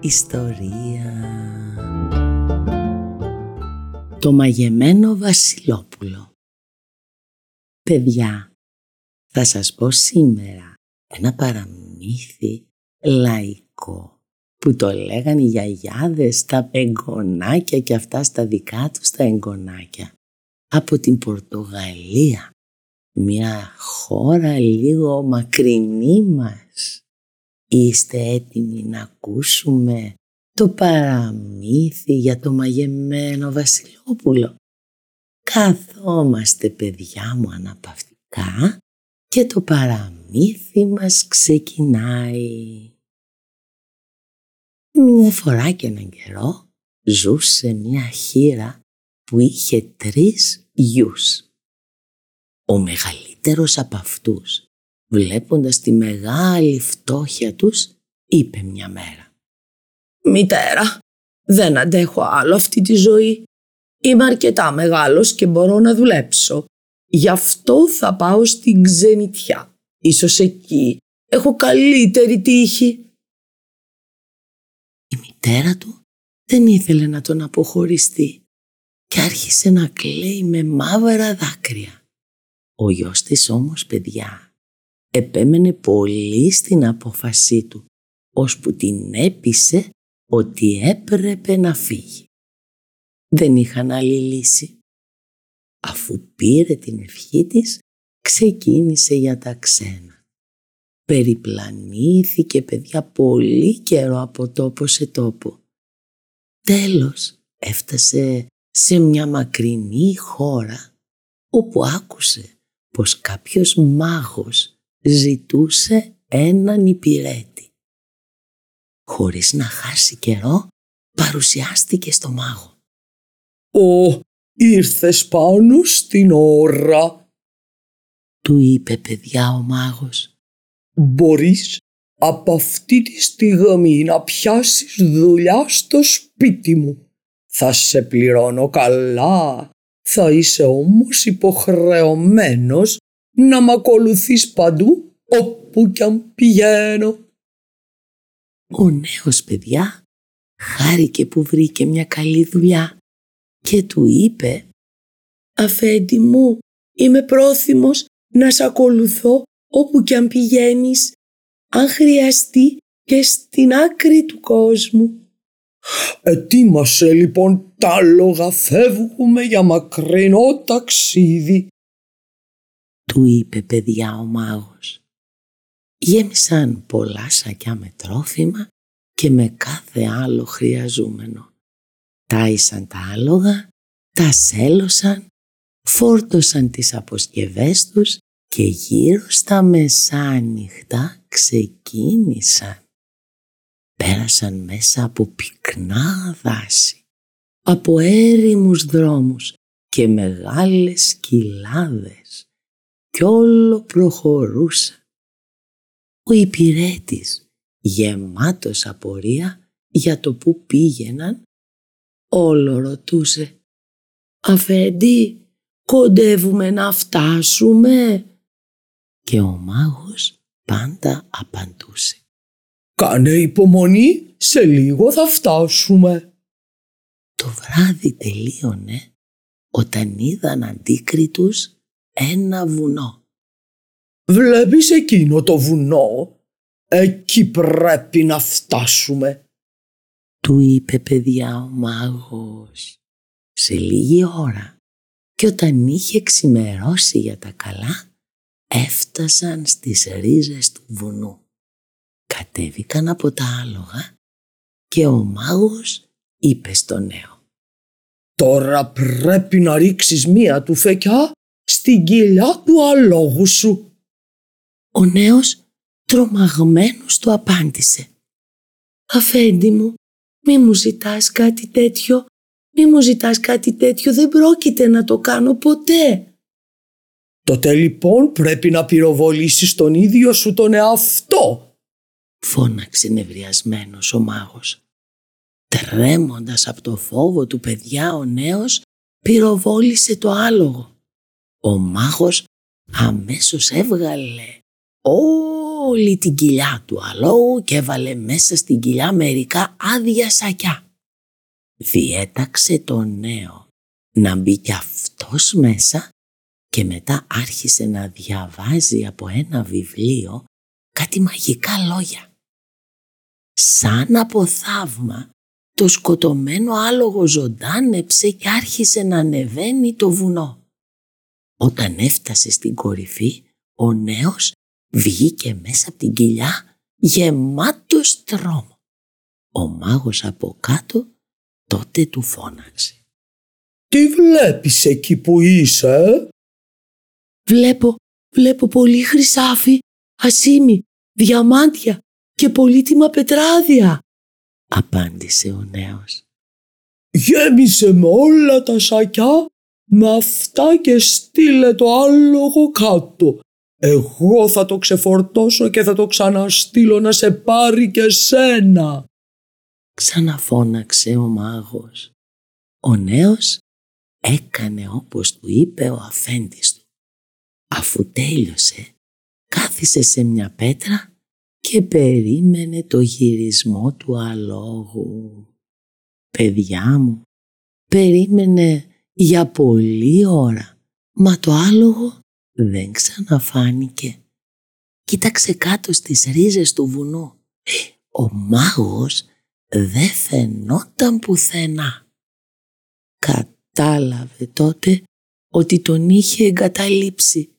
ιστορία». Το μαγεμένο βασιλόπουλο Παιδιά, θα σας πω σήμερα ένα παραμύθι λαϊκό που το λέγαν οι γιαγιάδες τα εγγονάκια και αυτά στα δικά τους τα εγγονάκια από την Πορτογαλία μια χώρα λίγο μακρινή μας. Είστε έτοιμοι να ακούσουμε το παραμύθι για το μαγεμένο βασιλόπουλο; Καθόμαστε παιδιά μου αναπαυτικά και το παραμύθι μας ξεκινάει. Μια φορά και έναν καιρό ζούσε μια χείρα που είχε τρεις γιους. Ο μεγαλύτερος από αυτούς, βλέποντας τη μεγάλη φτώχεια τους, είπε μια μέρα «Μητέρα, δεν αντέχω άλλο αυτή τη ζωή. Είμαι αρκετά μεγάλος και μπορώ να δουλέψω. Γι' αυτό θα πάω στην ξενιτιά. Ίσως εκεί έχω καλύτερη τύχη». Η μητέρα του δεν ήθελε να τον αποχωριστεί και άρχισε να κλαίει με μαύρα δάκρυα. Ο γιος της όμως παιδιά επέμενε πολύ στην απόφασή του ώσπου την έπεισε ότι έπρεπε να φύγει. Δεν είχαν άλλη λύση. Αφού πήρε την ευχή της, ξεκίνησε για τα ξένα. Περιπλανήθηκε παιδιά πολύ καιρό από τόπο σε τόπο. Τέλος έφτασε σε μια μακρινή χώρα όπου άκουσε πως κάποιος μάγος ζητούσε έναν υπηρέτη. Χωρίς να χάσει καιρό, παρουσιάστηκε στο μάγο. «Ω, ήρθες πάνω στην ώρα», του είπε παιδιά ο μάγος. «Μπορείς από αυτή τη στιγμή να πιάσεις δουλειά στο σπίτι μου. Θα σε πληρώνω καλά θα είσαι όμως υποχρεωμένος να μ' ακολουθείς παντού όπου κι αν πηγαίνω. Ο νέος παιδιά χάρηκε που βρήκε μια καλή δουλειά και του είπε «Αφέντη μου, είμαι πρόθυμος να σε ακολουθώ όπου κι αν πηγαίνεις, αν χρειαστεί και στην άκρη του κόσμου». Ετοίμασε λοιπόν τα άλογα, φεύγουμε για μακρινό ταξίδι. Του είπε παιδιά ο μάγος. Γέμισαν πολλά σακιά με τρόφιμα και με κάθε άλλο χρειαζούμενο. Τάισαν τα άλογα, τα σέλωσαν, φόρτωσαν τις αποσκευές τους και γύρω στα μεσάνυχτα ξεκίνησαν πέρασαν μέσα από πυκνά δάση, από έρημους δρόμους και μεγάλες κοιλάδες κι όλο προχωρούσαν. Ο υπηρέτης, γεμάτος απορία για το που πήγαιναν, όλο ρωτούσε «Αφέντη, κοντεύουμε να φτάσουμε» και ο μάγος πάντα απαντούσε Κάνε υπομονή, σε λίγο θα φτάσουμε. Το βράδυ τελείωνε όταν είδαν αντίκριτους ένα βουνό. Βλέπεις εκείνο το βουνό, εκεί πρέπει να φτάσουμε. Του είπε παιδιά ο μάγος σε λίγη ώρα και όταν είχε ξημερώσει για τα καλά έφτασαν στις ρίζες του βουνού κατέβηκαν από τα άλογα και ο μάγος είπε στο νέο «Τώρα πρέπει να ρίξεις μία του φεκιά στην κοιλιά του αλόγου σου». Ο νέος τρομαγμένος του απάντησε «Αφέντη μου, Μη μου ζητάς κάτι τέτοιο, μη μου ζητάς κάτι τέτοιο, δεν πρόκειται να το κάνω ποτέ. Τότε λοιπόν πρέπει να πυροβολήσεις τον ίδιο σου τον εαυτό. Φώναξε νευριασμένος ο μάγος. Τρέμοντας από το φόβο του παιδιά ο νέος πυροβόλησε το άλογο. Ο μάγος αμέσως έβγαλε όλη την κοιλιά του αλόγου και έβαλε μέσα στην κοιλιά μερικά άδεια σακιά. Διέταξε το νέο να μπει κι αυτός μέσα και μετά άρχισε να διαβάζει από ένα βιβλίο κάτι μαγικά λόγια. Σαν από θαύμα το σκοτωμένο άλογο ζωντάνεψε και άρχισε να ανεβαίνει το βουνό. Όταν έφτασε στην κορυφή, ο νέος βγήκε μέσα από την κοιλιά γεμάτος τρόμο. Ο μάγος από κάτω τότε του φώναξε. «Τι βλέπεις εκεί που είσαι» «Βλέπω, βλέπω πολύ χρυσάφι, ασίμι, διαμάντια και πολύτιμα πετράδια» απάντησε ο νέος. «Γέμισε με όλα τα σακιά με αυτά και στείλε το άλογο κάτω εγώ θα το ξεφορτώσω και θα το ξαναστείλω να σε πάρει και σένα. Ξαναφώναξε ο μάγος. Ο νέος έκανε όπως του είπε ο αφέντης του. Αφού τέλειωσε, κάθισε σε μια πέτρα και περίμενε το γυρισμό του αλόγου. Παιδιά μου, περίμενε για πολλή ώρα, μα το άλογο δεν ξαναφάνηκε. Κοίταξε κάτω στις ρίζες του βουνού. Ο μάγος δεν φαινόταν πουθενά. Κατάλαβε τότε ότι τον είχε εγκαταλείψει.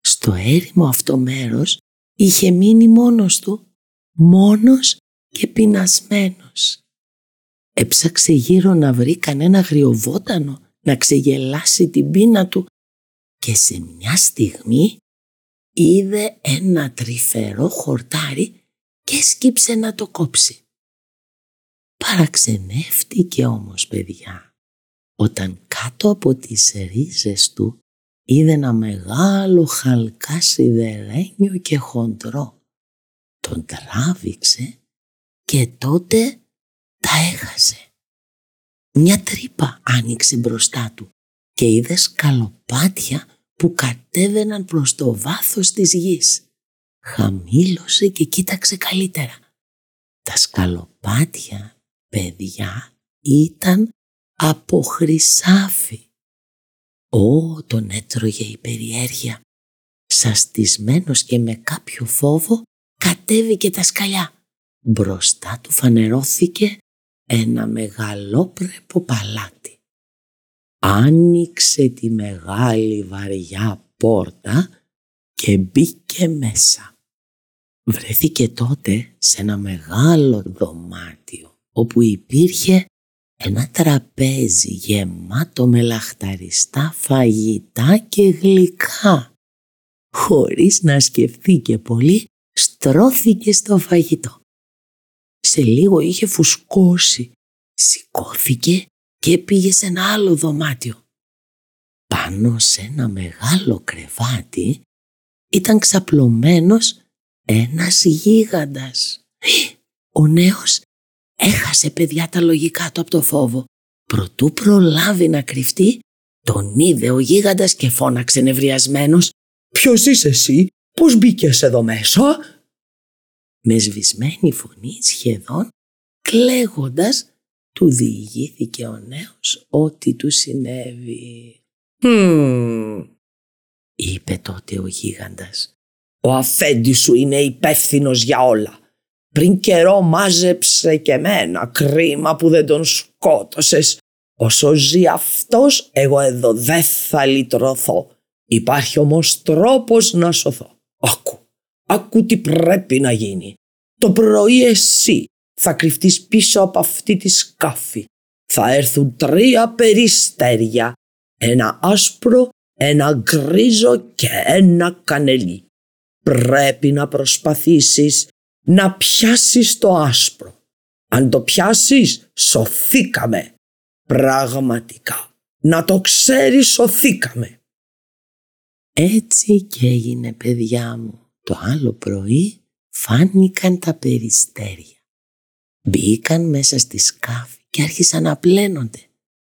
Στο έρημο αυτό μέρος είχε μείνει μόνος του, μόνος και πεινασμένος. Έψαξε γύρω να βρει κανένα γριοβότανο να ξεγελάσει την πείνα του και σε μια στιγμή είδε ένα τρυφερό χορτάρι και σκύψε να το κόψει. Παραξενεύτηκε όμως παιδιά όταν κάτω από τις ρίζες του είδε ένα μεγάλο χαλκά σιδερένιο και χοντρό. Τον τράβηξε και τότε τα έχασε. Μια τρύπα άνοιξε μπροστά του και είδε σκαλοπάτια που κατέβαιναν προς το βάθος της γης. Χαμήλωσε και κοίταξε καλύτερα. Τα σκαλοπάτια, παιδιά, ήταν από χρυσάφι. Ω, τον έτρωγε η περιέργεια. Σαστισμένος και με κάποιο φόβο κατέβηκε τα σκαλιά. Μπροστά του φανερώθηκε ένα μεγαλόπρεπο παλάτι άνοιξε τη μεγάλη βαριά πόρτα και μπήκε μέσα. Βρέθηκε τότε σε ένα μεγάλο δωμάτιο όπου υπήρχε ένα τραπέζι γεμάτο με λαχταριστά φαγητά και γλυκά. Χωρίς να σκεφτεί και πολύ, στρώθηκε στο φαγητό. Σε λίγο είχε φουσκώσει, σηκώθηκε και πήγε σε ένα άλλο δωμάτιο. Πάνω σε ένα μεγάλο κρεβάτι ήταν ξαπλωμένος ένας γίγαντας. Ο νέος έχασε παιδιά τα λογικά του από το φόβο. Προτού προλάβει να κρυφτεί, τον είδε ο γίγαντας και φώναξε νευριασμένος «Ποιος είσαι εσύ, πώς μπήκες εδώ μέσα» Με σβησμένη φωνή σχεδόν, κλαίγοντας, του διηγήθηκε ο νέος ό,τι του συνέβη. «Hm», είπε τότε ο γίγαντας. «Ο αφέντης σου είναι υπεύθυνος για όλα. Πριν καιρό μάζεψε και μένα κρίμα που δεν τον σκότωσες. Όσο ζει αυτός, εγώ εδώ δεν θα λυτρωθώ. Υπάρχει όμως τρόπος να σωθώ. Άκου, άκου τι πρέπει να γίνει. Το πρωί εσύ θα κρυφτείς πίσω από αυτή τη σκάφη. Θα έρθουν τρία περιστέρια, ένα άσπρο, ένα γκρίζο και ένα κανελί. Πρέπει να προσπαθήσεις να πιάσεις το άσπρο. Αν το πιάσεις, σωθήκαμε. Πραγματικά. Να το ξέρεις, σωθήκαμε. Έτσι και έγινε παιδιά μου. Το άλλο πρωί φάνηκαν τα περιστέρια. Μπήκαν μέσα στη σκάφη και άρχισαν να πλένονται.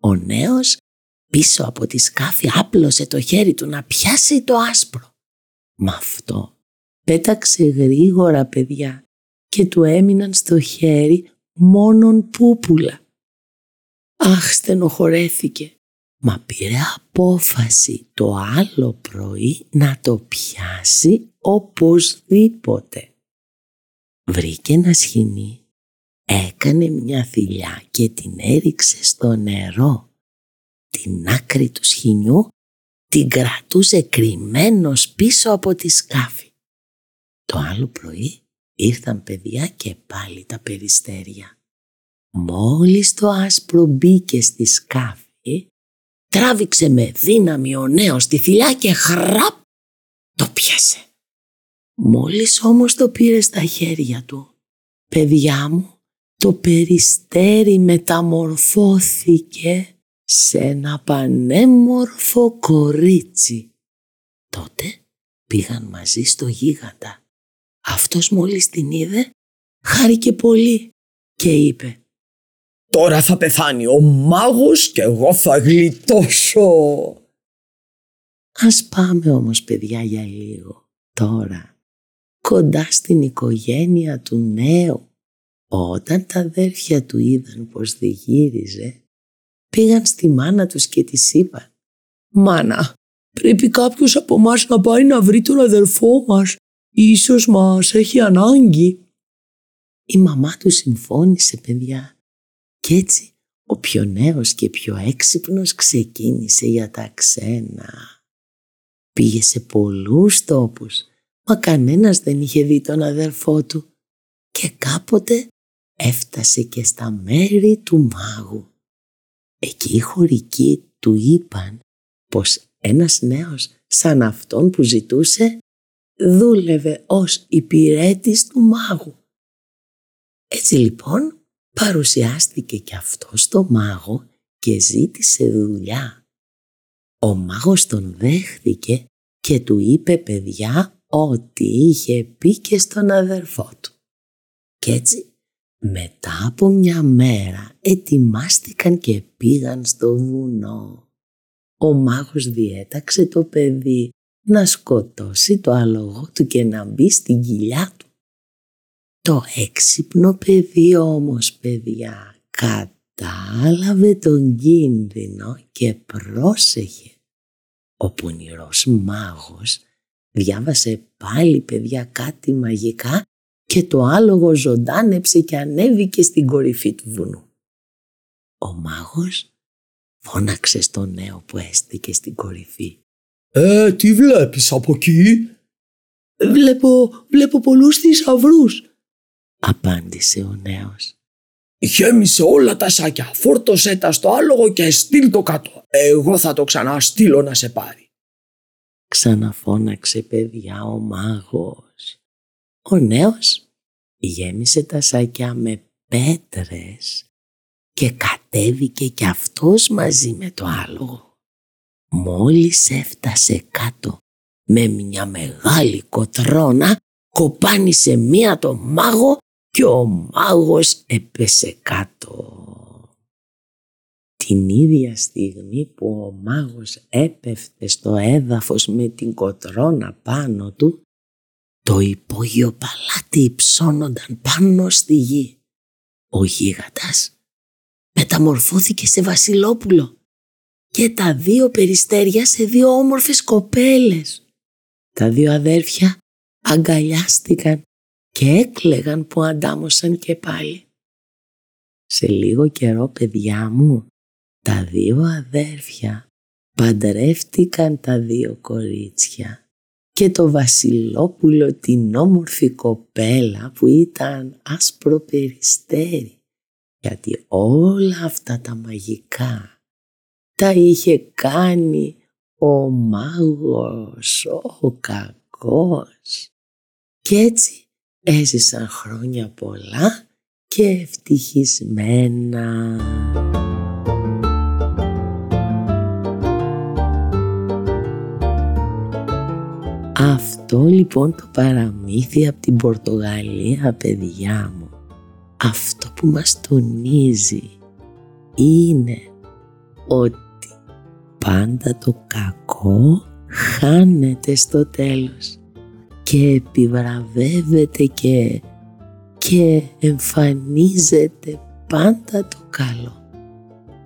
Ο νέος πίσω από τη σκάφη άπλωσε το χέρι του να πιάσει το άσπρο. Μ' αυτό πέταξε γρήγορα παιδιά και του έμειναν στο χέρι μόνον πούπουλα. Αχ, στενοχωρέθηκε, μα πήρε απόφαση το άλλο πρωί να το πιάσει οπωσδήποτε. Βρήκε ένα σχοινί, έκανε μια θηλιά και την έριξε στο νερό. Την άκρη του σχοινιού την κρατούσε κρυμμένος πίσω από τη σκάφη. Το άλλο πρωί ήρθαν παιδιά και πάλι τα περιστέρια. Μόλις το άσπρο μπήκε στη σκάφη, τράβηξε με δύναμη ο νέος τη θηλιά και χραπ το πιάσε. Μόλις όμως το πήρε στα χέρια του, παιδιά μου, το περιστέρι μεταμορφώθηκε σε ένα πανέμορφο κορίτσι. Τότε πήγαν μαζί στο γίγαντα. Αυτός μόλις την είδε, χάρηκε πολύ και είπε «Τώρα θα πεθάνει ο μάγος και εγώ θα γλιτώσω». Ας πάμε όμως παιδιά για λίγο τώρα, κοντά στην οικογένεια του νέου. Όταν τα αδέρφια του είδαν πως διγύριζε, πήγαν στη μάνα τους και της είπαν «Μάνα, πρέπει κάποιος από μας να πάει να βρει τον αδερφό μας. Ίσως μας έχει ανάγκη». Η μαμά του συμφώνησε παιδιά κι έτσι ο πιο νέος και πιο έξυπνος ξεκίνησε για τα ξένα. Πήγε σε πολλούς τόπους, μα κανένας δεν είχε δει τον αδερφό του και κάποτε έφτασε και στα μέρη του μάγου. Εκεί οι χωρικοί του είπαν πως ένας νέος σαν αυτόν που ζητούσε δούλευε ως υπηρέτης του μάγου. Έτσι λοιπόν παρουσιάστηκε και αυτός στο μάγο και ζήτησε δουλειά. Ο μάγος τον δέχθηκε και του είπε παιδιά ό,τι είχε πει και στον αδερφό του. Κι έτσι μετά από μια μέρα ετοιμάστηκαν και πήγαν στο βουνό. Ο μάγος διέταξε το παιδί να σκοτώσει το άλογο του και να μπει στην κοιλιά του. Το έξυπνο παιδί όμως παιδιά κατάλαβε τον κίνδυνο και πρόσεχε. Ο πονηρός μάγος διάβασε πάλι παιδιά κάτι μαγικά και το άλογο ζωντάνεψε και ανέβηκε στην κορυφή του βουνού. Ο μάγος φώναξε στο νέο που έστηκε στην κορυφή. «Ε, τι βλέπεις από εκεί» «Βλέπω, βλέπω πολλούς θησαυρούς, απάντησε ο νέος. «Γέμισε όλα τα σάκια, φόρτωσέ τα στο άλογο και στείλ το κάτω. Εγώ θα το ξαναστείλω να σε πάρει». Ξαναφώναξε παιδιά ο μάγος. Ο νέος γέμισε τα σάκια με πέτρες και κατέβηκε κι αυτός μαζί με το άλογο. Μόλις έφτασε κάτω με μια μεγάλη κοτρόνα κοπάνισε μία το μάγο και ο μάγος έπεσε κάτω. Την ίδια στιγμή που ο μάγος έπεφτε στο έδαφος με την κοτρόνα πάνω του, το υπόγειο παλάτι υψώνονταν πάνω στη γη. Ο γίγαντας μεταμορφώθηκε σε βασιλόπουλο και τα δύο περιστέρια σε δύο όμορφες κοπέλες. Τα δύο αδέρφια αγκαλιάστηκαν και έκλεγαν που αντάμωσαν και πάλι. Σε λίγο καιρό παιδιά μου, τα δύο αδέρφια παντρεύτηκαν τα δύο κορίτσια και το βασιλόπουλο την όμορφη κοπέλα που ήταν άσπρο περιστέρι γιατί όλα αυτά τα μαγικά τα είχε κάνει ο μάγος, ο κακός. Κι έτσι έζησαν χρόνια πολλά και ευτυχισμένα. Αυτό λοιπόν το παραμύθι από την Πορτογαλία, παιδιά μου, αυτό που μας τονίζει είναι ότι πάντα το κακό χάνεται στο τέλος και επιβραβεύεται και, και εμφανίζεται πάντα το καλό.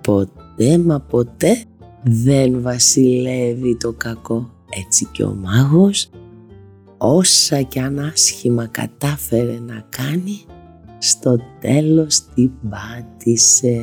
Ποτέ μα ποτέ δεν βασιλεύει το κακό. Έτσι και ο μάγος όσα κι αν άσχημα κατάφερε να κάνει στο τέλος την πάτησε.